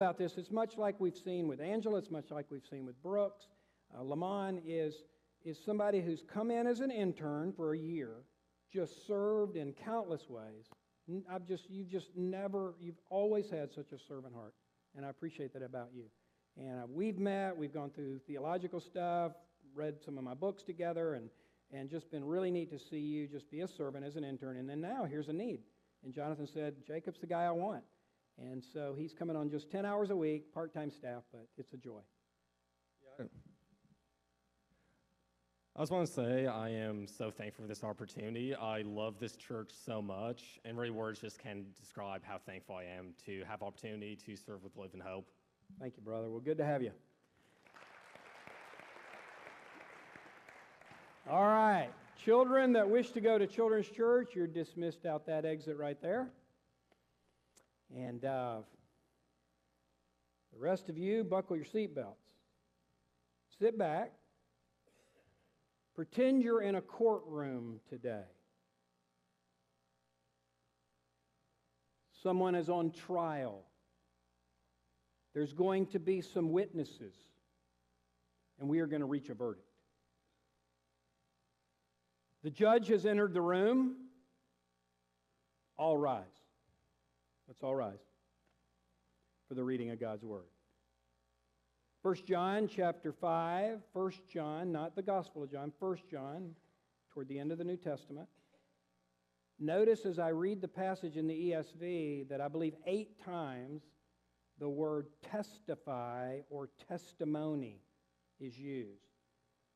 about this. It's much like we've seen with Angela. It's much like we've seen with Brooks. Uh, Lamont is, is somebody who's come in as an intern for a year, just served in countless ways. I've just, you've just never, you've always had such a servant heart. And I appreciate that about you. And uh, we've met, we've gone through theological stuff, read some of my books together, and, and just been really neat to see you just be a servant as an intern. And then now here's a need. And Jonathan said, Jacob's the guy I want. And so he's coming on just 10 hours a week, part time staff, but it's a joy. Yeah. I just want to say I am so thankful for this opportunity. I love this church so much, and really words just can't describe how thankful I am to have opportunity to serve with Living Hope. Thank you, brother. Well, good to have you. All right. Children that wish to go to Children's Church, you're dismissed out that exit right there. And uh, the rest of you, buckle your seatbelts. Sit back. Pretend you're in a courtroom today. Someone is on trial. There's going to be some witnesses, and we are going to reach a verdict. The judge has entered the room. All rise. Let's all rise for the reading of God's word. 1 John chapter 5, 1 John, not the Gospel of John, 1 John, toward the end of the New Testament. Notice as I read the passage in the ESV that I believe eight times the word testify or testimony is used.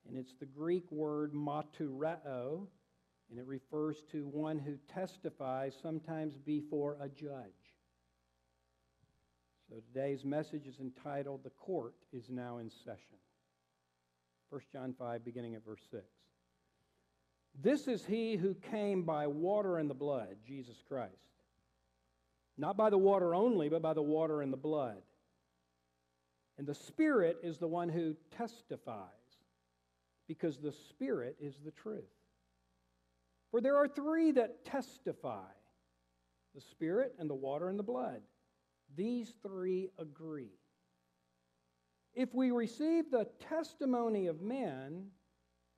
And it's the Greek word martureo, and it refers to one who testifies sometimes before a judge. So today's message is entitled The Court is Now in Session. 1 John 5, beginning at verse 6. This is he who came by water and the blood, Jesus Christ. Not by the water only, but by the water and the blood. And the Spirit is the one who testifies, because the Spirit is the truth. For there are three that testify the Spirit and the water and the blood. These three agree. If we receive the testimony of men,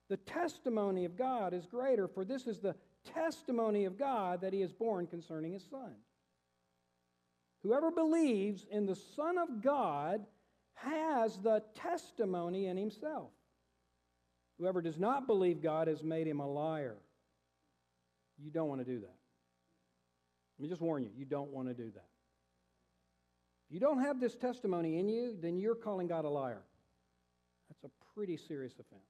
the testimony of God is greater, for this is the testimony of God that he is borne concerning his Son. Whoever believes in the Son of God has the testimony in himself. Whoever does not believe God has made him a liar. You don't want to do that. Let me just warn you, you don't want to do that. If you don't have this testimony in you, then you're calling God a liar. That's a pretty serious offense.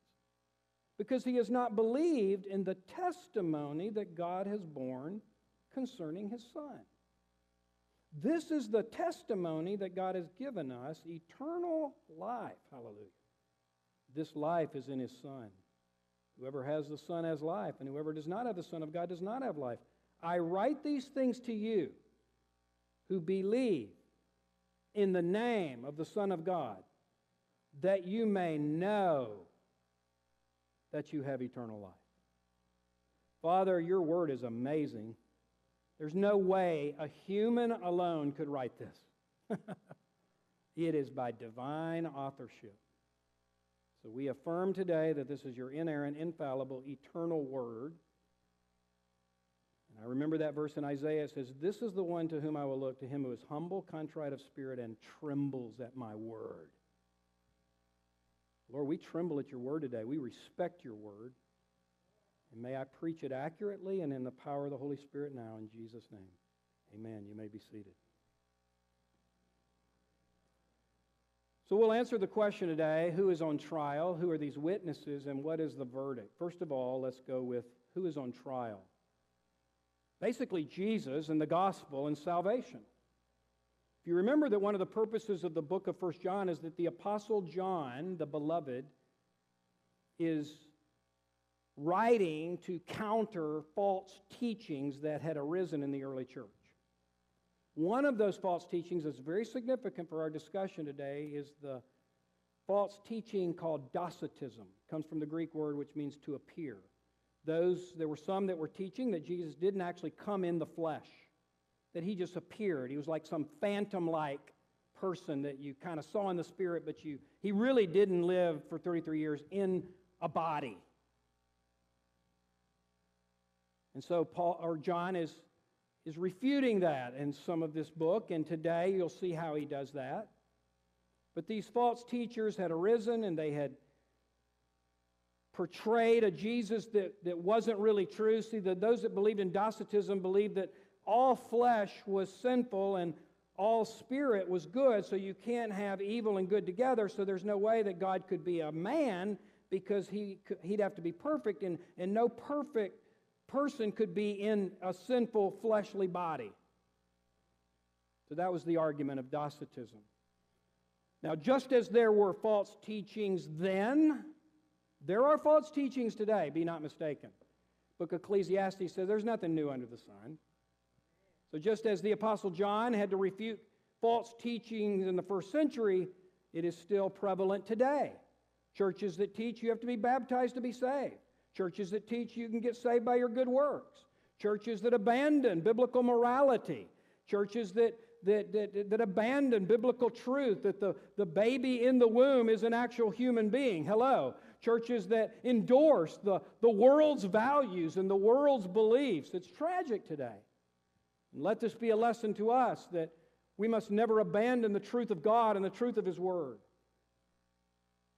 Because he has not believed in the testimony that God has borne concerning his Son. This is the testimony that God has given us eternal life. Hallelujah. This life is in his Son. Whoever has the Son has life, and whoever does not have the Son of God does not have life. I write these things to you who believe in the name of the Son of God, that you may know that you have eternal life. Father, your word is amazing. There's no way a human alone could write this. it is by divine authorship. So we affirm today that this is your inerrant, infallible, eternal word. And I remember that verse in Isaiah it says, This is the one to whom I will look, to him who is humble, contrite of spirit, and trembles at my word. Lord, we tremble at your word today. We respect your word. And may I preach it accurately and in the power of the Holy Spirit now in Jesus' name. Amen. You may be seated. So we'll answer the question today who is on trial? Who are these witnesses? And what is the verdict? First of all, let's go with who is on trial. Basically, Jesus and the gospel and salvation. If you remember that one of the purposes of the book of First John is that the Apostle John, the beloved, is writing to counter false teachings that had arisen in the early church. One of those false teachings that's very significant for our discussion today is the false teaching called Docetism. It comes from the Greek word which means to appear. Those there were some that were teaching that Jesus didn't actually come in the flesh, that he just appeared. He was like some phantom like person that you kind of saw in the spirit, but you, he really didn't live for 33 years in a body. And so Paul or John is, is refuting that in some of this book, and today you'll see how he does that. But these false teachers had arisen and they had portrayed a Jesus that, that wasn't really true. See, the, those that believed in Docetism believed that all flesh was sinful and all spirit was good, so you can't have evil and good together, so there's no way that God could be a man because he, he'd have to be perfect, and, and no perfect person could be in a sinful fleshly body. So that was the argument of Docetism. Now, just as there were false teachings then, there are false teachings today, be not mistaken. Book Ecclesiastes says there's nothing new under the sun. So, just as the Apostle John had to refute false teachings in the first century, it is still prevalent today. Churches that teach you have to be baptized to be saved, churches that teach you can get saved by your good works, churches that abandon biblical morality, churches that that, that, that abandon biblical truth that the, the baby in the womb is an actual human being. Hello. Churches that endorse the, the world's values and the world's beliefs. It's tragic today. And let this be a lesson to us that we must never abandon the truth of God and the truth of His Word.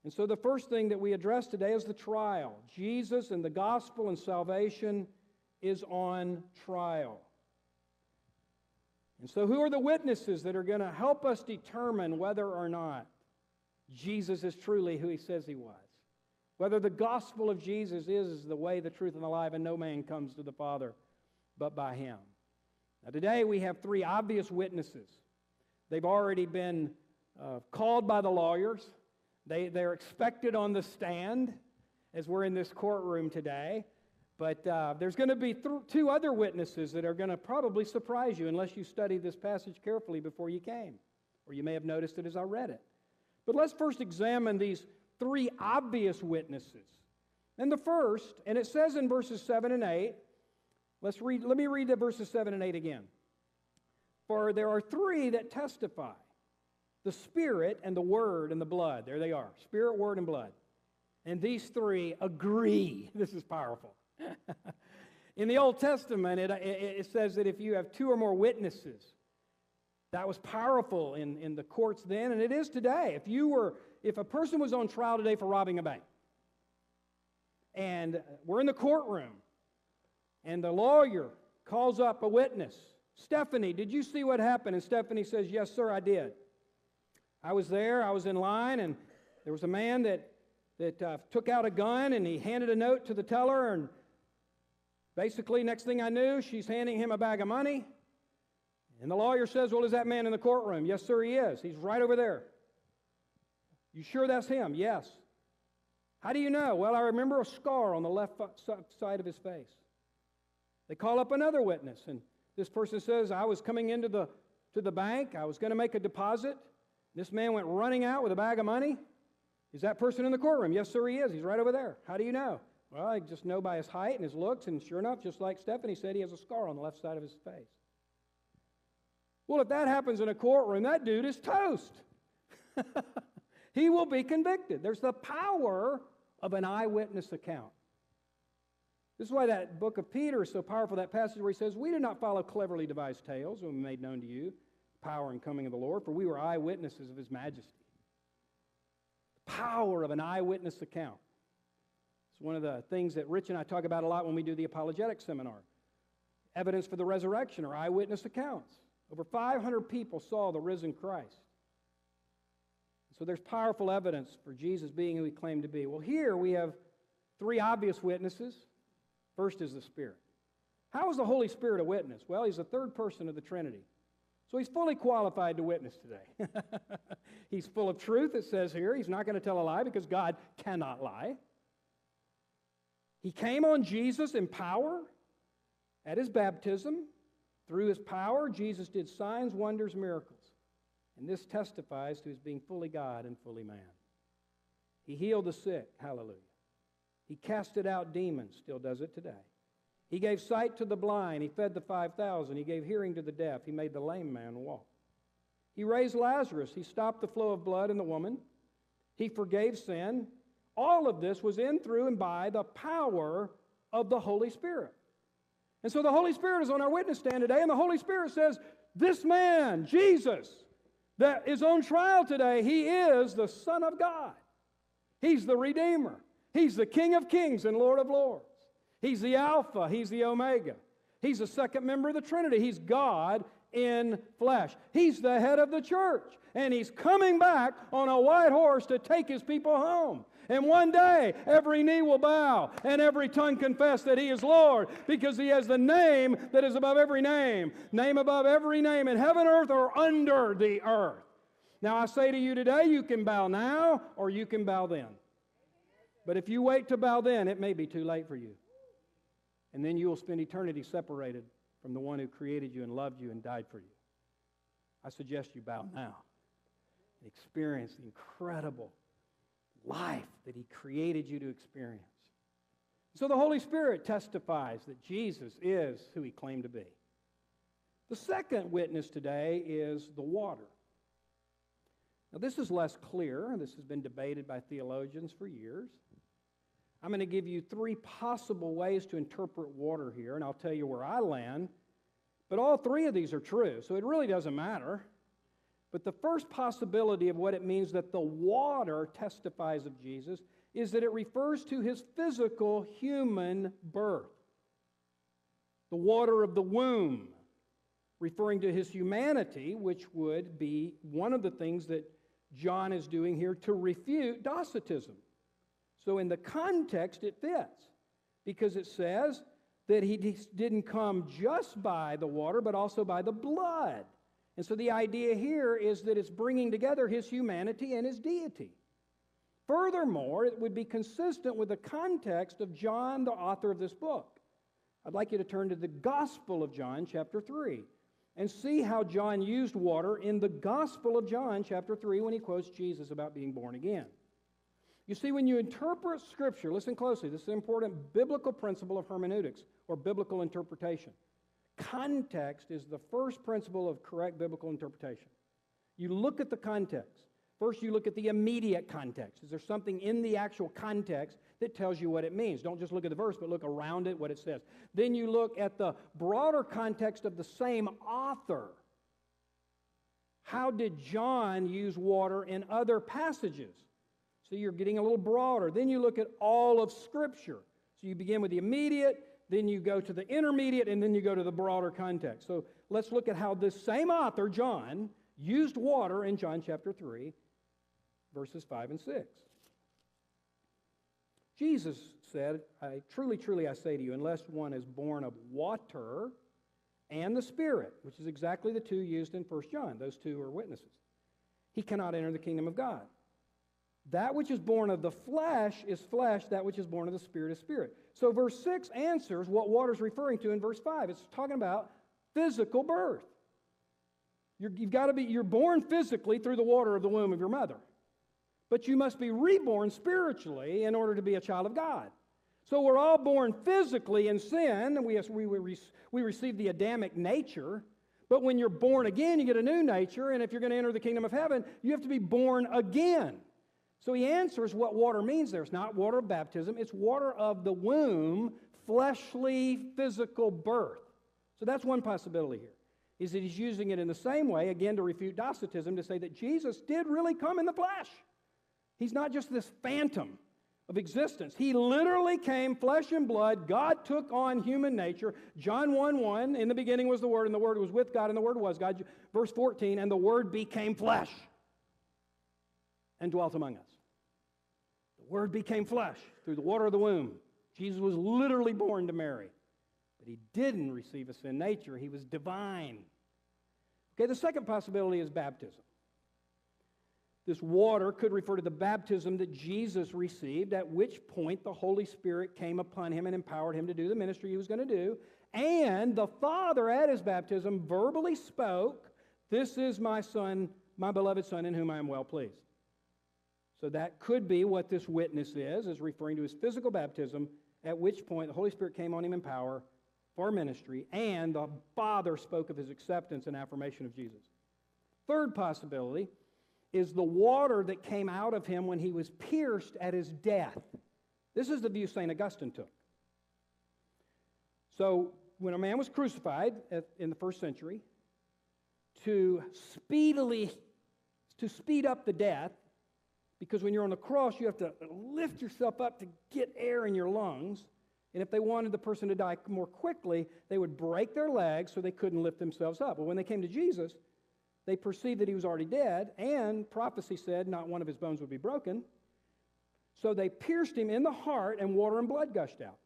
And so, the first thing that we address today is the trial. Jesus and the gospel and salvation is on trial. And so, who are the witnesses that are going to help us determine whether or not Jesus is truly who He says He was? Whether the gospel of Jesus is the way, the truth, and the life, and no man comes to the Father but by Him. Now, today we have three obvious witnesses. They've already been uh, called by the lawyers, they, they're expected on the stand as we're in this courtroom today. But uh, there's going to be th- two other witnesses that are going to probably surprise you unless you study this passage carefully before you came. Or you may have noticed it as I read it. But let's first examine these three obvious witnesses. And the first, and it says in verses 7 and 8, Let's read, let me read the verses 7 and 8 again. For there are three that testify the Spirit and the Word and the blood. There they are Spirit, Word, and blood. And these three agree. This is powerful. In the Old Testament, it, it, it, says that if you have two or more witnesses, that was powerful in, in the courts then, and it is today. If you were, if a person was on trial today for robbing a bank, and we're in the courtroom, and the lawyer calls up a witness. Stephanie, did you see what happened? And Stephanie says, Yes, sir, I did. I was there, I was in line, and there was a man that, that uh, took out a gun and he handed a note to the teller. And basically, next thing I knew, she's handing him a bag of money. And the lawyer says, Well, is that man in the courtroom? Yes, sir, he is. He's right over there. You sure that's him? Yes. How do you know? Well, I remember a scar on the left side of his face. They call up another witness, and this person says, I was coming into the, to the bank, I was going to make a deposit. This man went running out with a bag of money. Is that person in the courtroom? Yes, sir, he is. He's right over there. How do you know? Well, I just know by his height and his looks, and sure enough, just like Stephanie said, he has a scar on the left side of his face. Well, if that happens in a courtroom, that dude is toast. he will be convicted. There's the power of an eyewitness account. This is why that book of Peter is so powerful, that passage where he says, We did not follow cleverly devised tales when we made known to you power and coming of the Lord, for we were eyewitnesses of his majesty. The power of an eyewitness account. It's one of the things that Rich and I talk about a lot when we do the apologetic seminar. Evidence for the resurrection or eyewitness accounts. Over 500 people saw the risen Christ. So there's powerful evidence for Jesus being who he claimed to be. Well, here we have three obvious witnesses First is the Spirit. How is the Holy Spirit a witness? Well, he's the third person of the Trinity. So he's fully qualified to witness today. he's full of truth, it says here. He's not going to tell a lie because God cannot lie. He came on Jesus in power at his baptism. Through his power, Jesus did signs, wonders, miracles. And this testifies to his being fully God and fully man. He healed the sick. Hallelujah. He casted out demons, still does it today. He gave sight to the blind. He fed the 5,000. He gave hearing to the deaf. He made the lame man walk. He raised Lazarus. He stopped the flow of blood in the woman. He forgave sin. All of this was in, through, and by the power of the Holy Spirit. And so the Holy Spirit is on our witness stand today, and the Holy Spirit says, This man, Jesus, that is on trial today, he is the Son of God. He's the Redeemer. He's the King of Kings and Lord of Lords. He's the Alpha. He's the Omega. He's the second member of the Trinity. He's God in flesh. He's the head of the church. And he's coming back on a white horse to take his people home. And one day, every knee will bow and every tongue confess that He is Lord because He has the name that is above every name, name above every name in heaven, earth, or under the earth. Now, I say to you today, you can bow now or you can bow then. But if you wait to bow then, it may be too late for you. And then you will spend eternity separated from the one who created you and loved you and died for you. I suggest you bow now and experience the incredible life that He created you to experience. So the Holy Spirit testifies that Jesus is who He claimed to be. The second witness today is the water. Now, this is less clear. This has been debated by theologians for years. I'm going to give you three possible ways to interpret water here, and I'll tell you where I land. But all three of these are true, so it really doesn't matter. But the first possibility of what it means that the water testifies of Jesus is that it refers to his physical human birth. The water of the womb, referring to his humanity, which would be one of the things that John is doing here to refute Docetism. So, in the context, it fits because it says that he didn't come just by the water, but also by the blood. And so the idea here is that it's bringing together his humanity and his deity. Furthermore, it would be consistent with the context of John, the author of this book. I'd like you to turn to the Gospel of John, chapter 3, and see how John used water in the Gospel of John, chapter 3, when he quotes Jesus about being born again. You see, when you interpret Scripture, listen closely, this is an important biblical principle of hermeneutics or biblical interpretation. Context is the first principle of correct biblical interpretation. You look at the context. First, you look at the immediate context. Is there something in the actual context that tells you what it means? Don't just look at the verse, but look around it, what it says. Then you look at the broader context of the same author. How did John use water in other passages? So you're getting a little broader. Then you look at all of Scripture. So you begin with the immediate, then you go to the intermediate, and then you go to the broader context. So let's look at how this same author, John, used water in John chapter 3, verses 5 and 6. Jesus said, I truly, truly, I say to you, unless one is born of water and the Spirit, which is exactly the two used in 1 John, those two are witnesses, he cannot enter the kingdom of God. That which is born of the flesh is flesh, that which is born of the Spirit is spirit. So, verse 6 answers what water is referring to in verse 5. It's talking about physical birth. you have got to be, you're born physically through the water of the womb of your mother. But you must be reborn spiritually in order to be a child of God. So we're all born physically in sin. and We, we, we, we receive the Adamic nature. But when you're born again, you get a new nature. And if you're going to enter the kingdom of heaven, you have to be born again. So he answers what water means there. It's not water of baptism, it's water of the womb, fleshly, physical birth. So that's one possibility here. Is that he's using it in the same way, again, to refute Docetism, to say that Jesus did really come in the flesh. He's not just this phantom of existence. He literally came flesh and blood. God took on human nature. John 1 1, in the beginning was the Word, and the Word was with God, and the Word was God. Verse 14, and the Word became flesh and dwelt among us. Word became flesh through the water of the womb. Jesus was literally born to Mary, but he didn't receive a sin nature, he was divine. Okay, the second possibility is baptism. This water could refer to the baptism that Jesus received, at which point the Holy Spirit came upon him and empowered him to do the ministry he was going to do. And the Father, at his baptism, verbally spoke, This is my Son, my beloved Son, in whom I am well pleased. So that could be what this witness is, is referring to his physical baptism, at which point the Holy Spirit came on him in power for ministry, and the Father spoke of his acceptance and affirmation of Jesus. Third possibility is the water that came out of him when he was pierced at his death. This is the view St. Augustine took. So, when a man was crucified in the first century, to speedily, to speed up the death, because when you're on the cross, you have to lift yourself up to get air in your lungs. And if they wanted the person to die more quickly, they would break their legs so they couldn't lift themselves up. But when they came to Jesus, they perceived that he was already dead, and prophecy said not one of his bones would be broken. So they pierced him in the heart, and water and blood gushed out.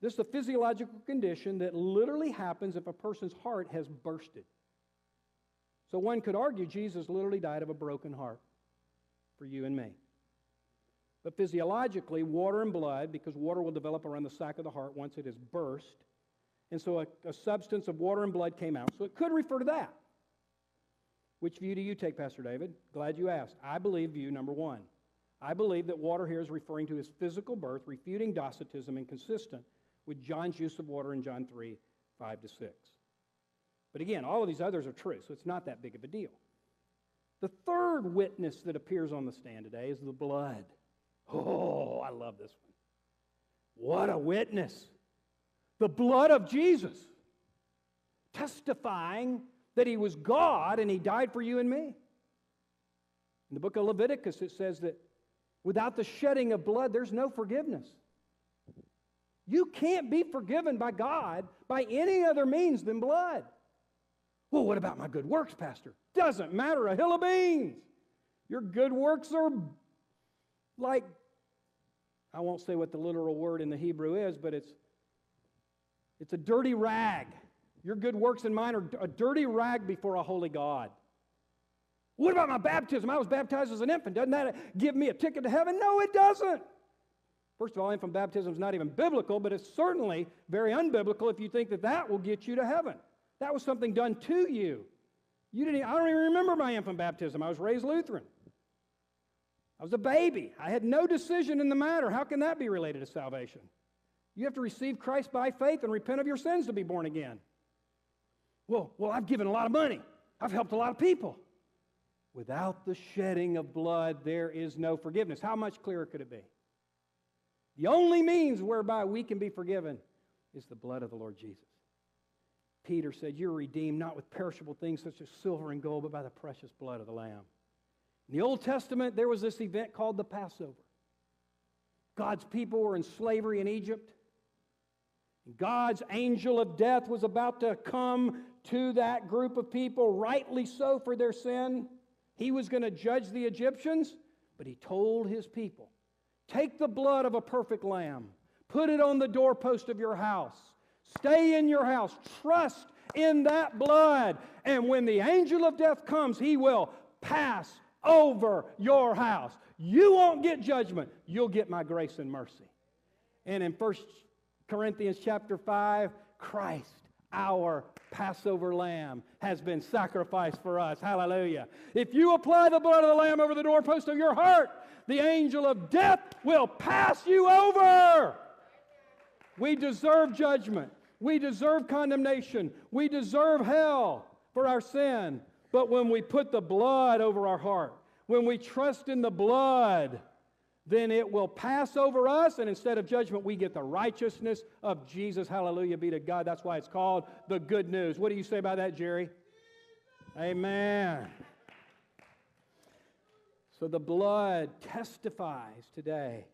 This is a physiological condition that literally happens if a person's heart has bursted. So one could argue Jesus literally died of a broken heart for you and me. But physiologically, water and blood, because water will develop around the sac of the heart once it is burst. And so a, a, substance of water and blood came out. So it could refer to that. Which view do you take, Pastor David? Glad you asked. I believe view number one. I believe that water here is referring to his physical birth, refuting Docetism and consistent with John's use of water in John 3 5 to 6. But again, all of these others are true, so it's not that big of a deal. The third witness that appears on the stand today is the blood. Oh, I love this one. What a witness! The blood of Jesus, testifying that he was God and he died for you and me. In the book of Leviticus, it says that without the shedding of blood, there's no forgiveness. You can't be forgiven by God by any other means than blood. Well, what about my good works, Pastor? Doesn't matter a hill of beans. Your good works are like, I won't say what the literal word in the Hebrew is, but it's, it's a dirty rag. Your good works and mine are a dirty rag before a holy God. What about my baptism? I was baptized as an infant. Doesn't that give me a ticket to heaven? No, it doesn't. First of all, infant baptism is not even biblical, but it's certainly very unbiblical if you think that that will get you to heaven. That was something done to you. You didn't, I don't even remember my infant baptism. I was raised Lutheran. I was a baby. I had no decision in the matter. How can that be related to salvation? You have to receive Christ by faith and repent of your sins to be born again. Well, well, I've given a lot of money. I've helped a lot of people. Without the shedding of blood, there is no forgiveness. How much clearer could it be? The only means whereby we can be forgiven is the blood of the Lord Jesus. Peter said, You're redeemed not with perishable things such as silver and gold, but by the precious blood of the Lamb. In the Old Testament, there was this event called the Passover. God's people were in slavery in Egypt. God's angel of death was about to come to that group of people, rightly so for their sin. He was going to judge the Egyptians, but he told his people Take the blood of a perfect lamb, put it on the doorpost of your house, stay in your house, trust in that blood. And when the angel of death comes, he will pass over your house. You won't get judgment, you'll get my grace and mercy. And in 1 Corinthians chapter 5, Christ, our Passover lamb, has been sacrificed for us. Hallelujah. If you apply the blood of the lamb over the doorpost of your heart, the angel of death will pass you over. We deserve judgment. We deserve condemnation. We deserve hell for our sin. But when we put the blood over our heart, when we trust in the blood, then it will pass over us, and instead of judgment, we get the righteousness of Jesus. Hallelujah be to God. That's why it's called the good news. What do you say about that, Jerry? Amen. So the blood testifies today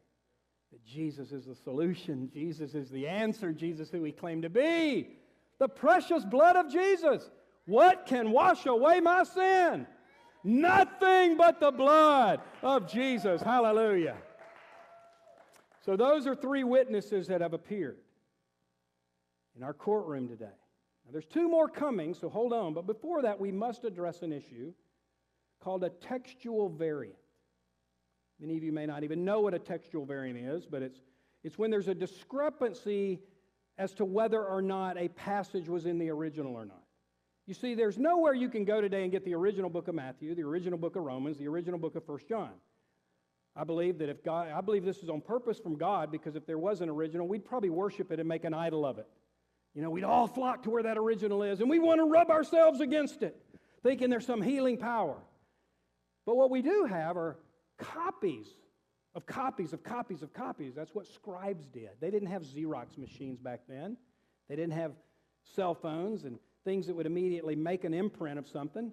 that Jesus is the solution, Jesus is the answer, Jesus who we claim to be. The precious blood of Jesus. What can wash away my sin? Nothing but the blood of Jesus. Hallelujah. So, those are three witnesses that have appeared in our courtroom today. Now, there's two more coming, so hold on. But before that, we must address an issue called a textual variant. Many of you may not even know what a textual variant is, but it's, it's when there's a discrepancy as to whether or not a passage was in the original or not. You see, there's nowhere you can go today and get the original book of Matthew, the original book of Romans, the original book of 1 John. I believe that if God, I believe this is on purpose from God because if there was an original, we'd probably worship it and make an idol of it. You know, we'd all flock to where that original is and we want to rub ourselves against it. thinking there's some healing power. But what we do have are copies of copies of copies of copies. That's what scribes did. They didn't have Xerox machines back then, they didn't have cell phones and things that would immediately make an imprint of something.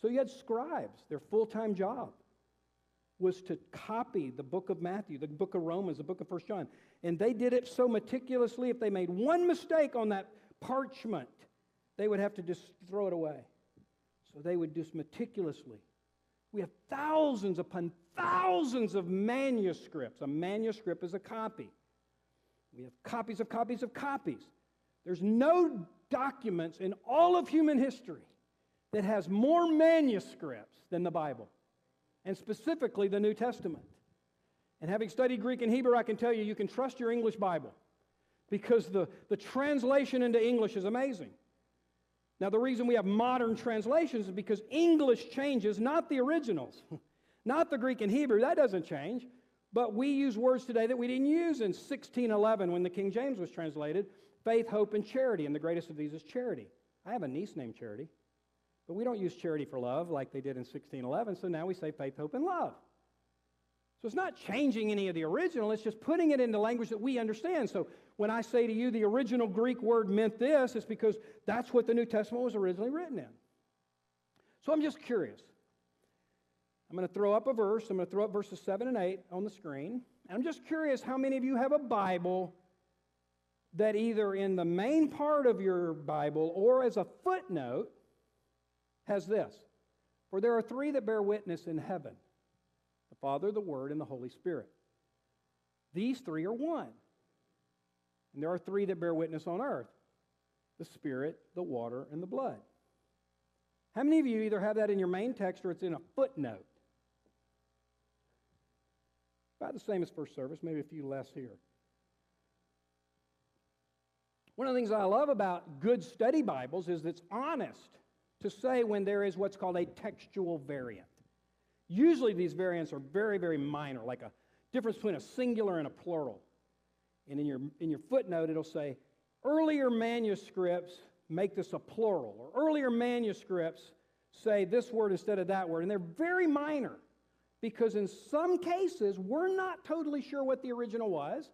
So you had scribes, their full time job was to copy the book of Matthew, the book of Romans, the book of First John. And they did it so meticulously, if they made one mistake on that parchment, they would have to just throw it away. So they would just meticulously. We have thousands upon thousands of manuscripts. A manuscript is a copy. We have copies of copies of copies. There's no documents in all of human history that has more manuscripts than the Bible and specifically the New Testament. And having studied Greek and Hebrew, I can tell you, you can trust your English Bible because the, the translation into English is amazing. Now, the reason we have modern translations is because English changes, not the originals, not the Greek and Hebrew, that doesn't change. But we use words today that we didn't use in 1611 when the King James was translated faith, hope, and charity. And the greatest of these is charity. I have a niece named Charity. But we don't use charity for love like they did in 1611, so now we say faith, hope, and love. So it's not changing any of the original, it's just putting it into language that we understand. So when I say to you the original Greek word meant this, it's because that's what the New Testament was originally written in. So I'm just curious. I'm going to throw up a verse. I'm going to throw up verses 7 and 8 on the screen. I'm just curious how many of you have a Bible that either in the main part of your Bible or as a footnote has this For there are three that bear witness in heaven the Father, the Word, and the Holy Spirit. These three are one. And there are three that bear witness on earth the Spirit, the water, and the blood. How many of you either have that in your main text or it's in a footnote? About the same as first service, maybe a few less here. One of the things I love about good study Bibles is it's honest to say when there is what's called a textual variant. Usually these variants are very, very minor, like a difference between a singular and a plural. And in your, in your footnote, it'll say, earlier manuscripts make this a plural, or earlier manuscripts say this word instead of that word. And they're very minor because in some cases, we're not totally sure what the original was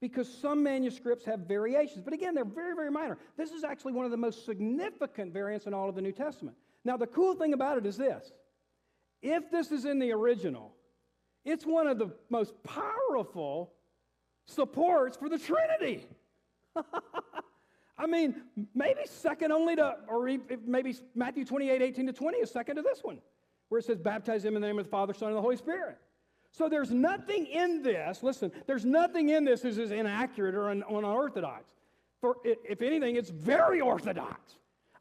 because some manuscripts have variations. But again, they're very, very minor. This is actually one of the most significant variants in all of the New Testament. Now, the cool thing about it is this if this is in the original, it's one of the most powerful supports for the Trinity. I mean, maybe second only to, or maybe Matthew 28, 18 to 20 is second to this one, where it says, baptize him in the name of the Father, Son, and the Holy Spirit. So there's nothing in this, listen, there's nothing in this that is inaccurate or un, unorthodox. For if anything, it's very orthodox.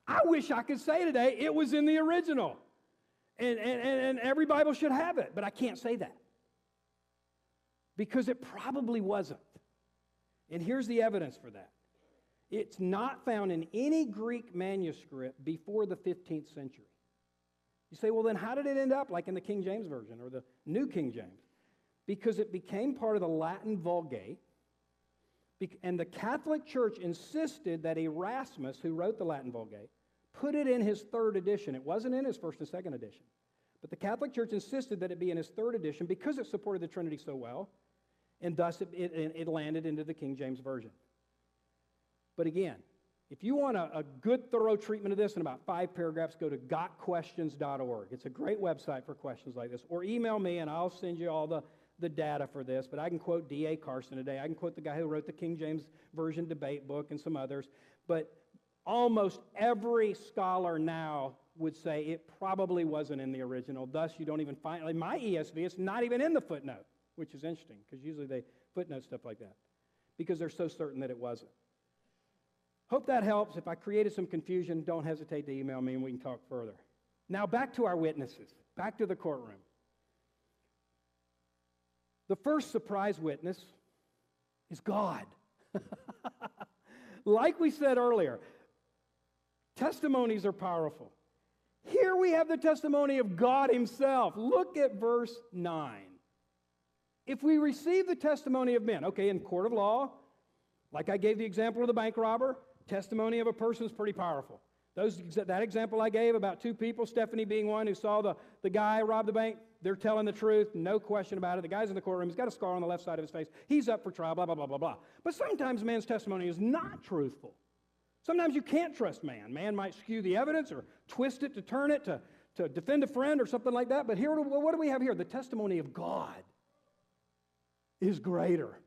I wish I could say today it was in the original. And, and, and every Bible should have it, but I can't say that. Because it probably wasn't. And here's the evidence for that it's not found in any Greek manuscript before the 15th century. You say, well, then how did it end up like in the King James Version or the New King James? Because it became part of the Latin Vulgate, and the Catholic Church insisted that Erasmus, who wrote the Latin Vulgate, put it in his third edition. It wasn't in his first and second edition. But the Catholic Church insisted that it be in his third edition because it supported the Trinity so well, and thus it, it, it landed into the King James Version. But again, if you want a, a, good, thorough treatment of this in about five paragraphs, go to gotquestions.org. It's a great website for questions like this. Or email me and I'll send you all the, the data for this. But I can quote D.A. Carson today. I can quote the guy who wrote the King James Version debate book and some others. But almost every scholar now would say it probably wasn't in the original. Thus, you don't even find, like my ESV, it's not even in the footnote, which is interesting because usually they footnote stuff like that because they're so certain that it wasn't. Hope that helps. If I created some confusion, don't hesitate to email me and we can talk further. Now, back to our witnesses, back to the courtroom. The first surprise witness is God. like we said earlier, testimonies are powerful. Here we have the testimony of God Himself. Look at verse 9. If we receive the testimony of men, okay, in court of law, like I gave the example of the bank robber, testimony of a person is pretty powerful. Those, that example I gave about two people, Stephanie being one who saw the, the guy rob the bank, they're telling the truth, no question about it. The guy's in the courtroom, he's got a scar on the left side of his face. He's up for trial, blah, blah, blah, blah, blah. But sometimes man's testimony is not truthful. Sometimes you can't trust man. Man might skew the evidence or twist it to turn it to, to defend a friend or something like that. But here, what do we have here? The testimony of God is greater.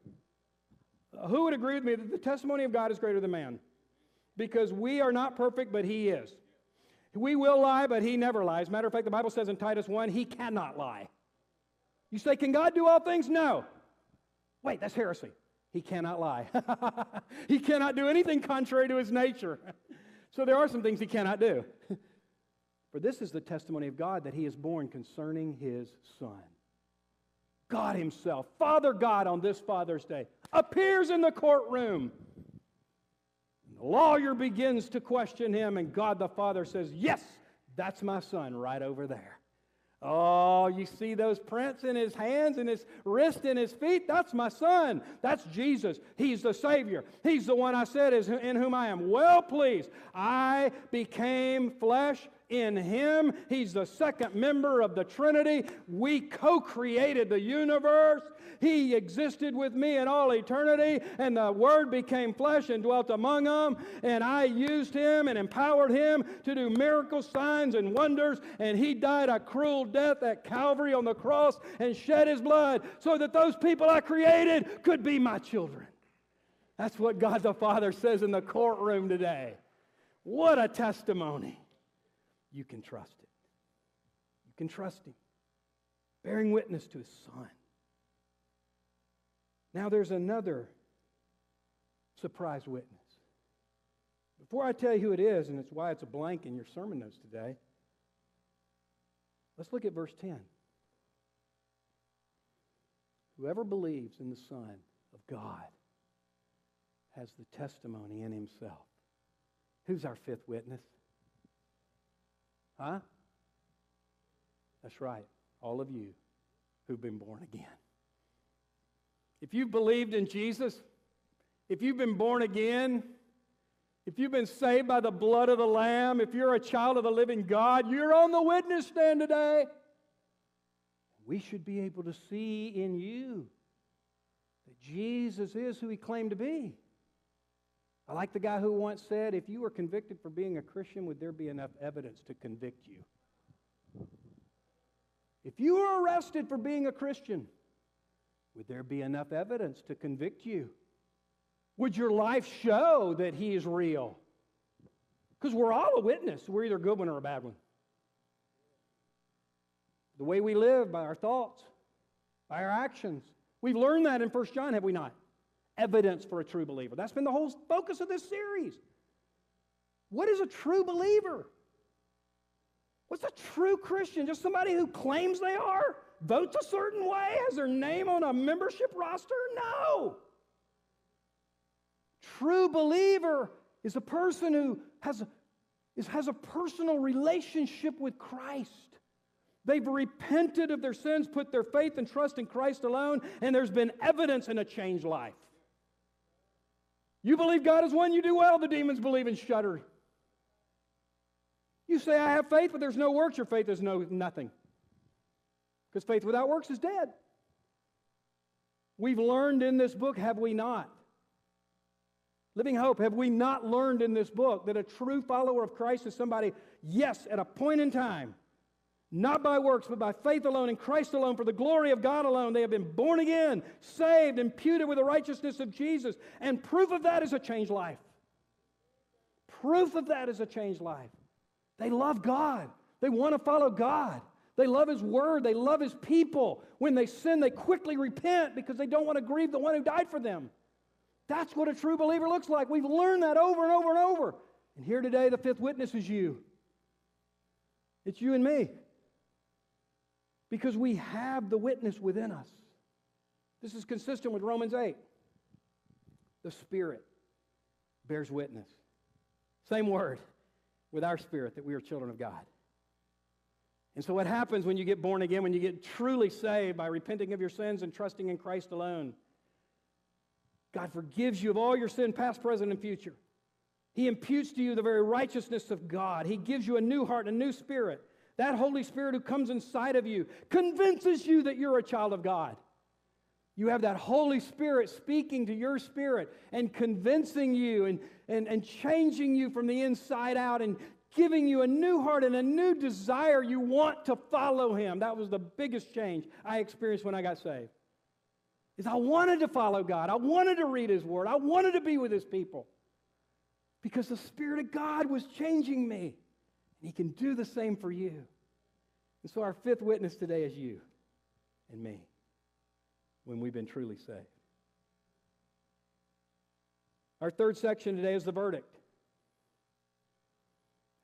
Who would agree with me that the testimony of God is greater than man? Because we are not perfect, but He is. We will lie, but He never lies. Matter of fact, the Bible says in Titus 1, He cannot lie. You say, Can God do all things? No. Wait, that's heresy. He cannot lie. he cannot do anything contrary to His nature. so there are some things He cannot do. For this is the testimony of God that He is borne concerning His Son. God Himself, Father God on this Father's Day, appears in the courtroom. The lawyer begins to question him, and God the Father says, Yes, that's my son right over there. Oh, you see those prints in his hands and his wrist and his feet? That's my son. That's Jesus. He's the Savior. He's the one I said is in whom I am well pleased. I became flesh in him. He's the second member of the Trinity. We co created the universe. He existed with me in all eternity, and the Word became flesh and dwelt among them. And I used him and empowered him to do miracle signs and wonders. And he died a cruel death at Calvary on the cross and shed his blood so that those people I created could be my children. That's what God the Father says in the courtroom today. What a testimony. You can trust it. You can trust him, bearing witness to his son. Now there's another surprise witness. Before I tell you who it is, and it's why it's a blank in your sermon notes today, let's look at verse 10. Whoever believes in the Son of God has the testimony in himself. Who's our fifth witness? Huh? That's right, all of you who've been born again. If you've believed in Jesus, if you've been born again, if you've been saved by the blood of the Lamb, if you're a child of the living God, you're on the witness stand today. We should be able to see in you that Jesus is who he claimed to be. I like the guy who once said, if you were convicted for being a Christian, would there be enough evidence to convict you? If you were arrested for being a Christian, would there be enough evidence to convict you? Would your life show that He is real? Because we're all a witness. We're either a good one or a bad one. The way we live, by our thoughts, by our actions. We've learned that in 1 John, have we not? Evidence for a true believer. That's been the whole focus of this series. What is a true believer? What's a true Christian? Just somebody who claims they are? votes a certain way, has their name on a membership roster? No. True believer is a person who has a, is, has a personal relationship with Christ. They've repented of their sins, put their faith and trust in Christ alone, and there's been evidence in a changed life. You believe God is one, you do well. The demons believe and shudder. You say, I have faith, but there's no works. Your faith is no nothing. Because faith without works is dead. We've learned in this book, have we not? Living Hope, have we not learned in this book that a true follower of Christ is somebody, yes, at a point in time, not by works, but by faith alone in Christ alone, for the glory of God alone, they have been born again, saved, imputed with the righteousness of Jesus. And proof of that is a changed life. Proof of that is a changed life. They love God, they want to follow God. They love His Word. They love His people. When they sin, they quickly repent because they don't want to grieve the one who died for them. That's what a true believer looks like. We've learned that over and over and over. And here today, the fifth witness is you. It's you and me. Because we have the witness within us. This is consistent with Romans 8. The Spirit bears witness. Same word with our spirit that we are children of God. And so, what happens when you get born again, when you get truly saved by repenting of your sins and trusting in Christ alone? God forgives you of all your sin, past, present, and future. He imputes to you the very righteousness of God. He gives you a new heart and a new spirit. That Holy Spirit who comes inside of you convinces you that you're a child of God. You have that Holy Spirit speaking to your spirit and convincing you and, and, and changing you from the inside out and giving you a new heart and a new desire. You want to follow Him. That was the biggest change I experienced when I got saved. Is I wanted to follow God. I wanted to read His Word. I wanted to be with His people because the Spirit of God was changing me. He can do the same for you. And so our fifth witness today is you and me when we've been truly saved. Our third section today is the verdict.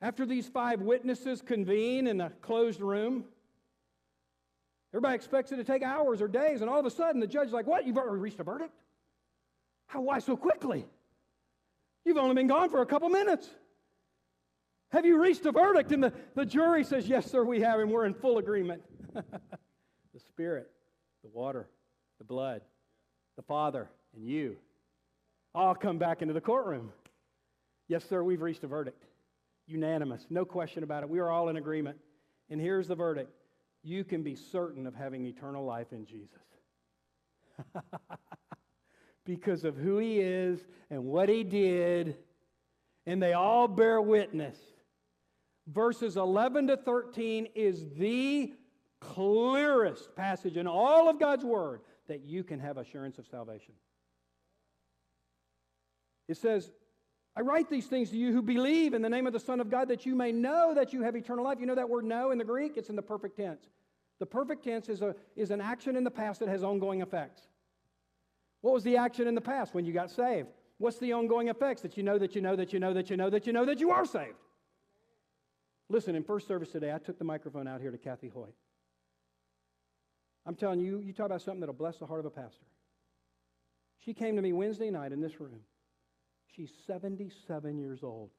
After these five witnesses convene in a closed room, everybody expects it to take hours or days, and all of a sudden the judge's like, What? You've already reached a verdict? How, why so quickly? You've only been gone for a couple minutes. Have you reached a verdict? And the, the jury says, Yes, sir, we have, and we're in full agreement. the Spirit, the water, the blood, the Father, and you all come back into the courtroom. Yes, sir, we've reached a verdict. Unanimous, no question about it. We are all in agreement. And here's the verdict you can be certain of having eternal life in Jesus. because of who he is and what he did, and they all bear witness. Verses 11 to 13 is the clearest passage in all of God's Word that you can have assurance of salvation. It says, I write these things to you who believe in the name of the Son of God that you may know that you have eternal life. You know that word know in the Greek? It's in the perfect tense. The perfect tense is, a, is an action in the past that has ongoing effects. What was the action in the past when you got saved? What's the ongoing effects that you know that you know that you know that you know that you know that you are saved? Listen, in first service today, I took the microphone out here to Kathy Hoyt. I'm telling you, you talk about something that'll bless the heart of a pastor. She came to me Wednesday night in this room. She's 77 years old.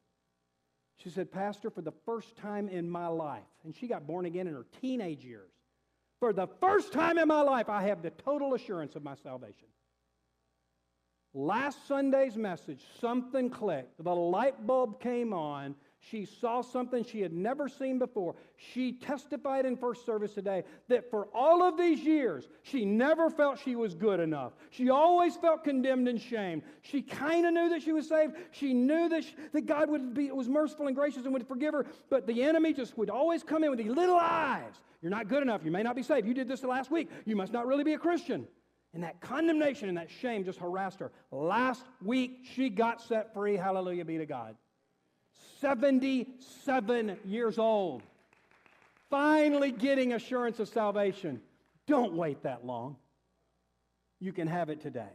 She said, Pastor, for the first time in my life, and she got born again in her teenage years, for the first time in my life, I have the total assurance of my salvation. Last Sunday's message, something clicked. The light bulb came on. She saw something she had never seen before. She testified in first service today that for all of these years, she never felt she was good enough. She always felt condemned and shamed. She kind of knew that she was saved. She knew that, she, that God would be, was merciful and gracious and would forgive her, but the enemy just would always come in with these little eyes. You're not good enough. You may not be saved. You did this last week. You must not really be a Christian. And that condemnation and that shame just harassed her. Last week, she got set free. Hallelujah be to God. 77 years old. Finally getting assurance of salvation. Don't wait that long. You can have it today.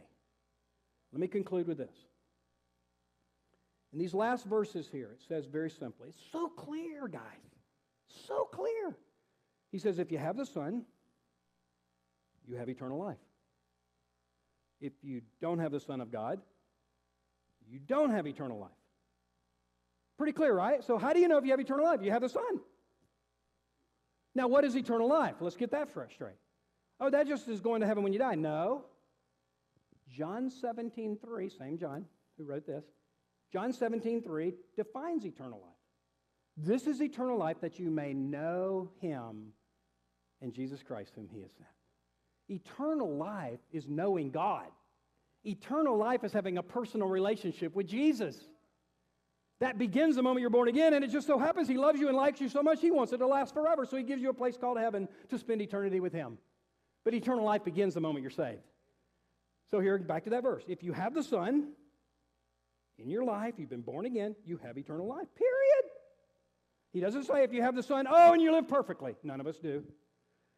Let me conclude with this. In these last verses here, it says very simply, it's so clear, guys. So clear. He says, if you have the Son, you have eternal life. If you don't have the Son of God, you don't have eternal life. Pretty clear, right? So, how do you know if you have eternal life? You have the Son. Now, what is eternal life? Let's get that straight. Oh, that just is going to heaven when you die. No. John 17, 3, same John who wrote this. John 17, 3 defines eternal life. This is eternal life that you may know him and Jesus Christ, whom he has sent. Eternal life is knowing God. Eternal life is having a personal relationship with Jesus. That begins the moment you're born again, and it just so happens He loves you and likes you so much, He wants it to last forever. So He gives you a place called heaven to spend eternity with Him. But eternal life begins the moment you're saved. So here, back to that verse. If you have the Son in your life, you've been born again, you have eternal life, period. He doesn't say if you have the Son, oh, and you live perfectly. None of us do.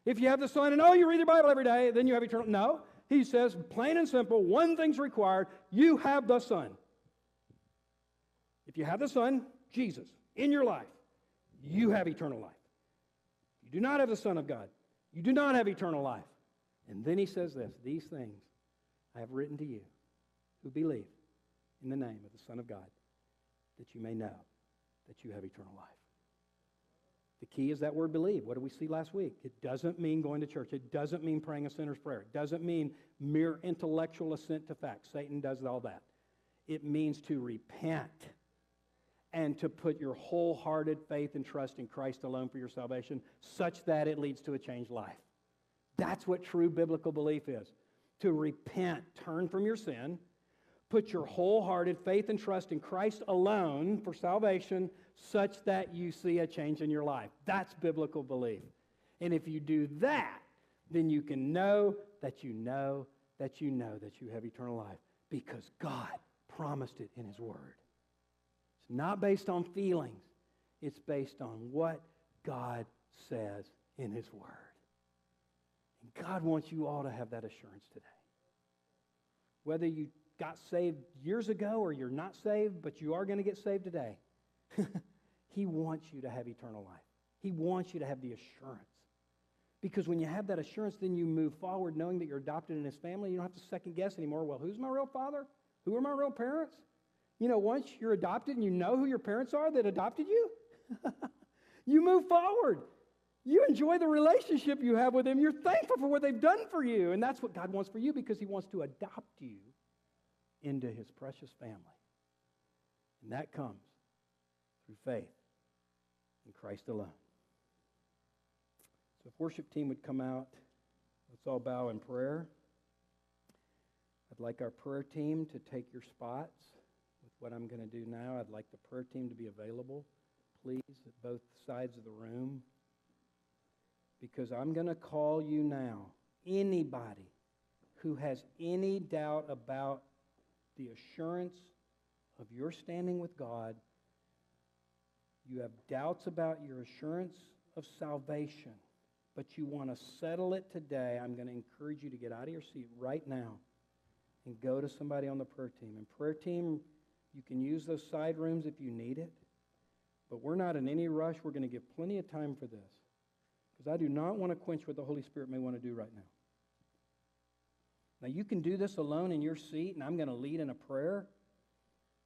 If you have the Son and oh, you read your Bible every day, then you have eternal. No. He says, plain and simple, one thing's required you have the Son. If you have the Son, Jesus, in your life, you have eternal life. You do not have the Son of God. You do not have eternal life. And then he says this These things I have written to you who believe in the name of the Son of God, that you may know that you have eternal life. The key is that word believe. What did we see last week? It doesn't mean going to church. It doesn't mean praying a sinner's prayer. It doesn't mean mere intellectual assent to facts. Satan does all that. It means to repent and to put your wholehearted faith and trust in Christ alone for your salvation, such that it leads to a changed life. That's what true biblical belief is to repent, turn from your sin, put your wholehearted faith and trust in Christ alone for salvation, such that you see a change in your life. That's biblical belief. And if you do that, then you can know that you know that you know that you have eternal life because God promised it in His Word. Not based on feelings, it's based on what God says in His Word. And God wants you all to have that assurance today. Whether you got saved years ago or you're not saved, but you are going to get saved today, He wants you to have eternal life. He wants you to have the assurance. Because when you have that assurance, then you move forward knowing that you're adopted in his family. You don't have to second guess anymore. Well, who's my real father? Who are my real parents? You know, once you're adopted and you know who your parents are that adopted you, you move forward. You enjoy the relationship you have with them. You're thankful for what they've done for you. And that's what God wants for you because he wants to adopt you into his precious family. And that comes through faith in Christ alone. So if worship team would come out, let's all bow in prayer. I'd like our prayer team to take your spots what I'm going to do now. I'd like the prayer team to be available, please, at both sides of the room. Because I'm going to call you now, anybody who has any doubt about the assurance of your standing with God, you have doubts about your assurance of salvation but you want to settle it today, I'm going to encourage you to get out of your seat right now and go to somebody on the prayer team. And prayer team, you can use those side rooms if you need it, but we're not in any rush. We're going to give plenty of time for this because I do not want to quench what the Holy Spirit may want to do right now. Now, you can do this alone in your seat, and I'm going to lead in a prayer,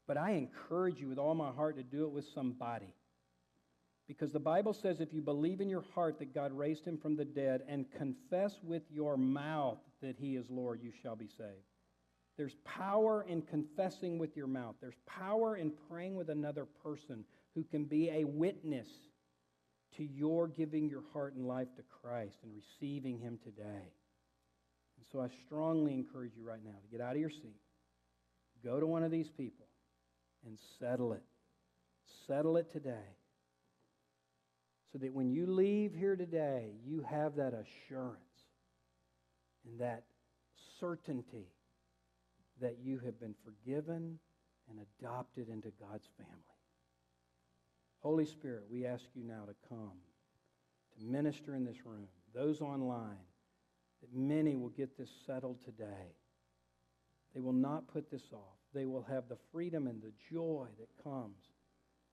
but I encourage you with all my heart to do it with somebody. Because the Bible says if you believe in your heart that God raised him from the dead and confess with your mouth that he is Lord, you shall be saved. There's power in confessing with your mouth. There's power in praying with another person who can be a witness to your giving your heart and life to Christ and receiving him today. And so I strongly encourage you right now to get out of your seat, go to one of these people, and settle it. Settle it today so that when you leave here today, you have that assurance and that certainty that you have been forgiven and adopted into God's family. Holy Spirit, we ask you now to come to minister in this room, those online, that many will get this settled today. They will not put this off. They will have the freedom and the joy that comes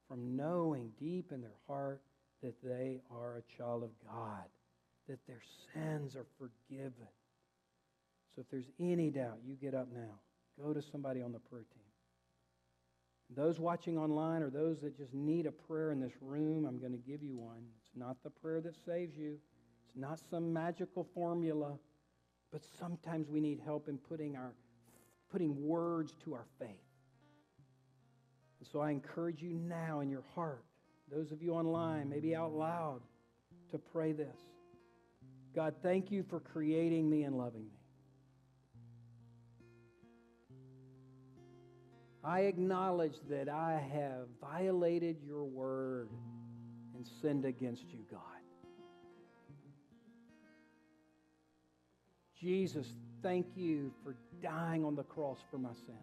from knowing deep in their heart that they are a child of God, that their sins are forgiven. So if there's any doubt, you get up now. Go to somebody on the prayer team. Those watching online or those that just need a prayer in this room, I'm going to give you one. It's not the prayer that saves you, it's not some magical formula, but sometimes we need help in putting, our, putting words to our faith. And so I encourage you now in your heart those of you online, maybe out loud, to pray this God, thank you for creating me and loving me. I acknowledge that I have violated your word and sinned against you, God. Jesus, thank you for dying on the cross for my sins.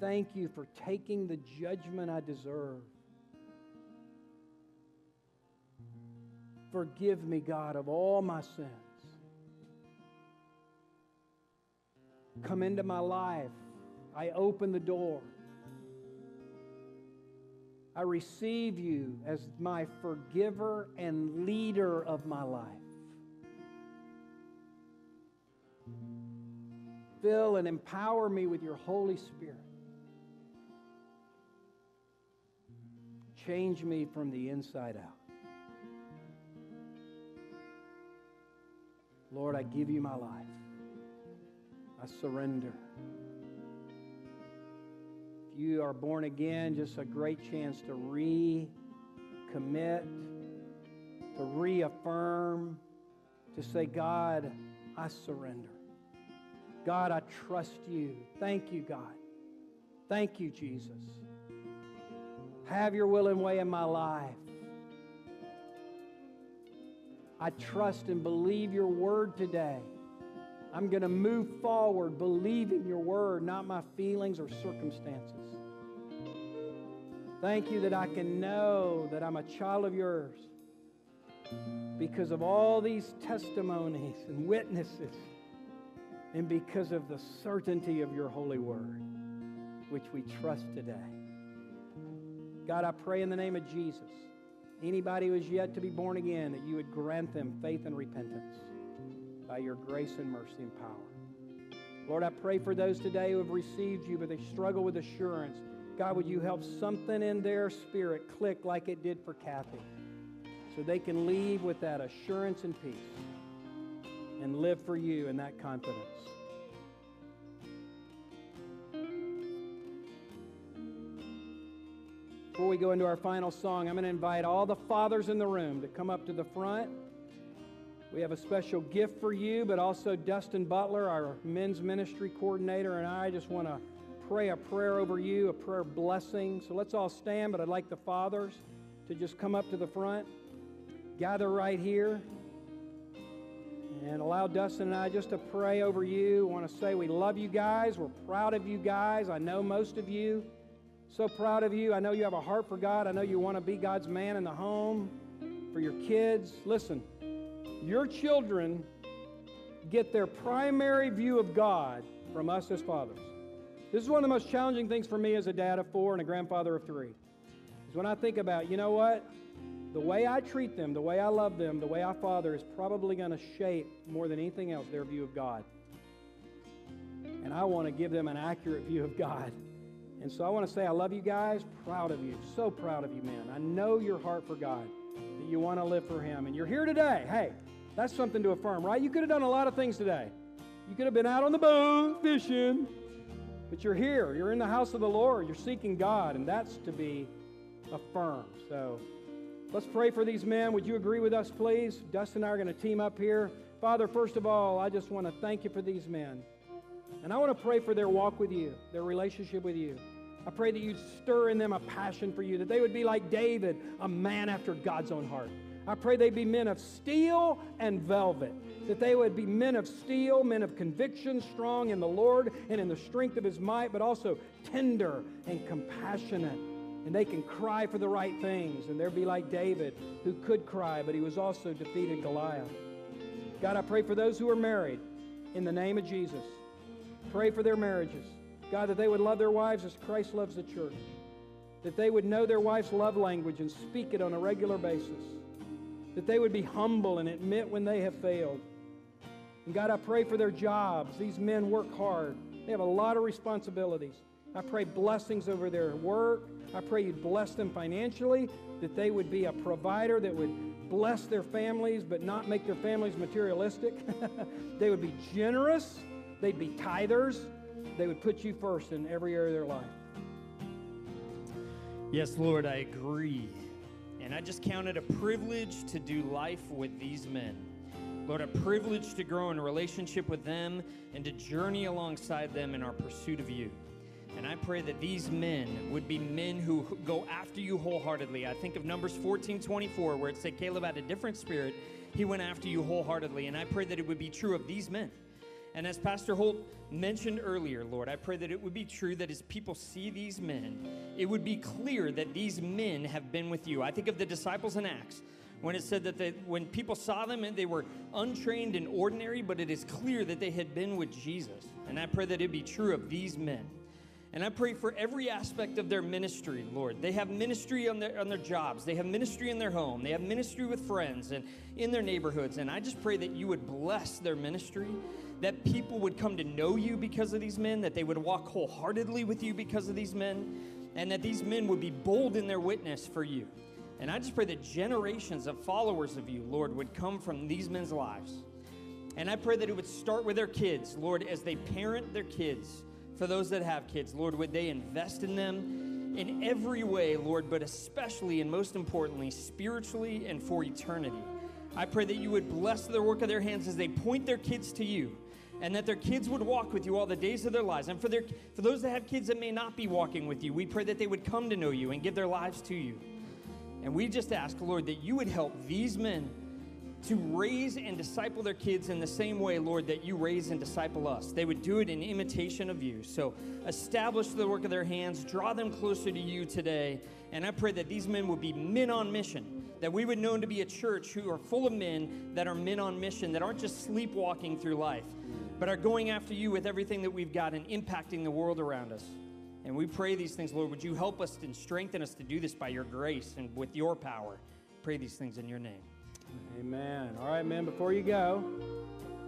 Thank you for taking the judgment I deserve. Forgive me, God, of all my sins. Come into my life. I open the door. I receive you as my forgiver and leader of my life. Fill and empower me with your Holy Spirit. Change me from the inside out. Lord, I give you my life. I surrender. If you are born again, just a great chance to recommit, to reaffirm, to say, God, I surrender. God, I trust you. Thank you, God. Thank you, Jesus. Have your will and way in my life. I trust and believe your word today. I'm going to move forward believing your word, not my feelings or circumstances. Thank you that I can know that I'm a child of yours because of all these testimonies and witnesses and because of the certainty of your holy word, which we trust today. God, I pray in the name of Jesus, anybody who is yet to be born again, that you would grant them faith and repentance by your grace and mercy and power. Lord, I pray for those today who have received you, but they struggle with assurance. God, would you help something in their spirit click like it did for Kathy so they can leave with that assurance and peace and live for you in that confidence. Before we go into our final song, I'm going to invite all the fathers in the room to come up to the front. We have a special gift for you, but also Dustin Butler, our men's ministry coordinator, and I just want to pray a prayer over you, a prayer blessing. So let's all stand, but I'd like the fathers to just come up to the front, gather right here, and allow Dustin and I just to pray over you. I want to say we love you guys. We're proud of you guys. I know most of you. So proud of you. I know you have a heart for God. I know you want to be God's man in the home for your kids. Listen, your children get their primary view of God from us as fathers. This is one of the most challenging things for me as a dad of four and a grandfather of three. Is when I think about, you know what? The way I treat them, the way I love them, the way I father is probably going to shape more than anything else their view of God. And I want to give them an accurate view of God. And so I want to say, I love you guys, proud of you, so proud of you, man. I know your heart for God, that you want to live for Him. And you're here today. Hey, that's something to affirm, right? You could have done a lot of things today. You could have been out on the boat fishing, but you're here. You're in the house of the Lord. You're seeking God, and that's to be affirmed. So let's pray for these men. Would you agree with us, please? Dustin and I are going to team up here. Father, first of all, I just want to thank you for these men. And I want to pray for their walk with you, their relationship with you. I pray that you'd stir in them a passion for you, that they would be like David, a man after God's own heart. I pray they'd be men of steel and velvet, that they would be men of steel, men of conviction, strong in the Lord and in the strength of his might, but also tender and compassionate. And they can cry for the right things. And they'll be like David, who could cry, but he was also defeated Goliath. God, I pray for those who are married in the name of Jesus. Pray for their marriages. God, that they would love their wives as Christ loves the church. That they would know their wife's love language and speak it on a regular basis. That they would be humble and admit when they have failed. And God, I pray for their jobs. These men work hard, they have a lot of responsibilities. I pray blessings over their work. I pray you'd bless them financially, that they would be a provider that would bless their families, but not make their families materialistic. they would be generous. They'd be tithers. They would put you first in every area of their life. Yes, Lord, I agree. And I just count it a privilege to do life with these men. Lord, a privilege to grow in relationship with them and to journey alongside them in our pursuit of you. And I pray that these men would be men who go after you wholeheartedly. I think of Numbers 14 24, where it said Caleb had a different spirit. He went after you wholeheartedly. And I pray that it would be true of these men. And as Pastor Holt mentioned earlier, Lord, I pray that it would be true that as people see these men, it would be clear that these men have been with you. I think of the disciples in Acts when it said that they, when people saw them and they were untrained and ordinary, but it is clear that they had been with Jesus. And I pray that it be true of these men. And I pray for every aspect of their ministry, Lord. They have ministry on their, on their jobs, they have ministry in their home, they have ministry with friends and in their neighborhoods. And I just pray that you would bless their ministry, that people would come to know you because of these men, that they would walk wholeheartedly with you because of these men, and that these men would be bold in their witness for you. And I just pray that generations of followers of you, Lord, would come from these men's lives. And I pray that it would start with their kids, Lord, as they parent their kids for those that have kids. Lord, would they invest in them in every way, Lord, but especially and most importantly, spiritually and for eternity. I pray that you would bless the work of their hands as they point their kids to you and that their kids would walk with you all the days of their lives. And for, their, for those that have kids that may not be walking with you, we pray that they would come to know you and give their lives to you. And we just ask, Lord, that you would help these men to raise and disciple their kids in the same way, Lord, that you raise and disciple us. They would do it in imitation of you. So establish the work of their hands, draw them closer to you today. And I pray that these men would be men on mission, that we would know to be a church who are full of men that are men on mission, that aren't just sleepwalking through life, but are going after you with everything that we've got and impacting the world around us. And we pray these things, Lord. Would you help us and strengthen us to do this by your grace and with your power? Pray these things in your name. Amen. All right, men, before you go,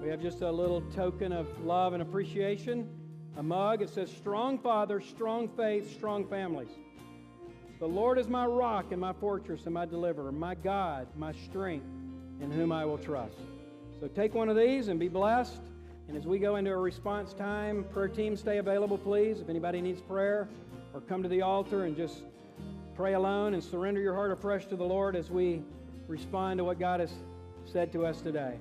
we have just a little token of love and appreciation. A mug. It says, Strong Father, strong faith, strong families. The Lord is my rock and my fortress and my deliverer, my God, my strength, in whom I will trust. So take one of these and be blessed. And as we go into a response time, prayer team, stay available, please. If anybody needs prayer, or come to the altar and just pray alone and surrender your heart afresh to the Lord as we respond to what God has said to us today.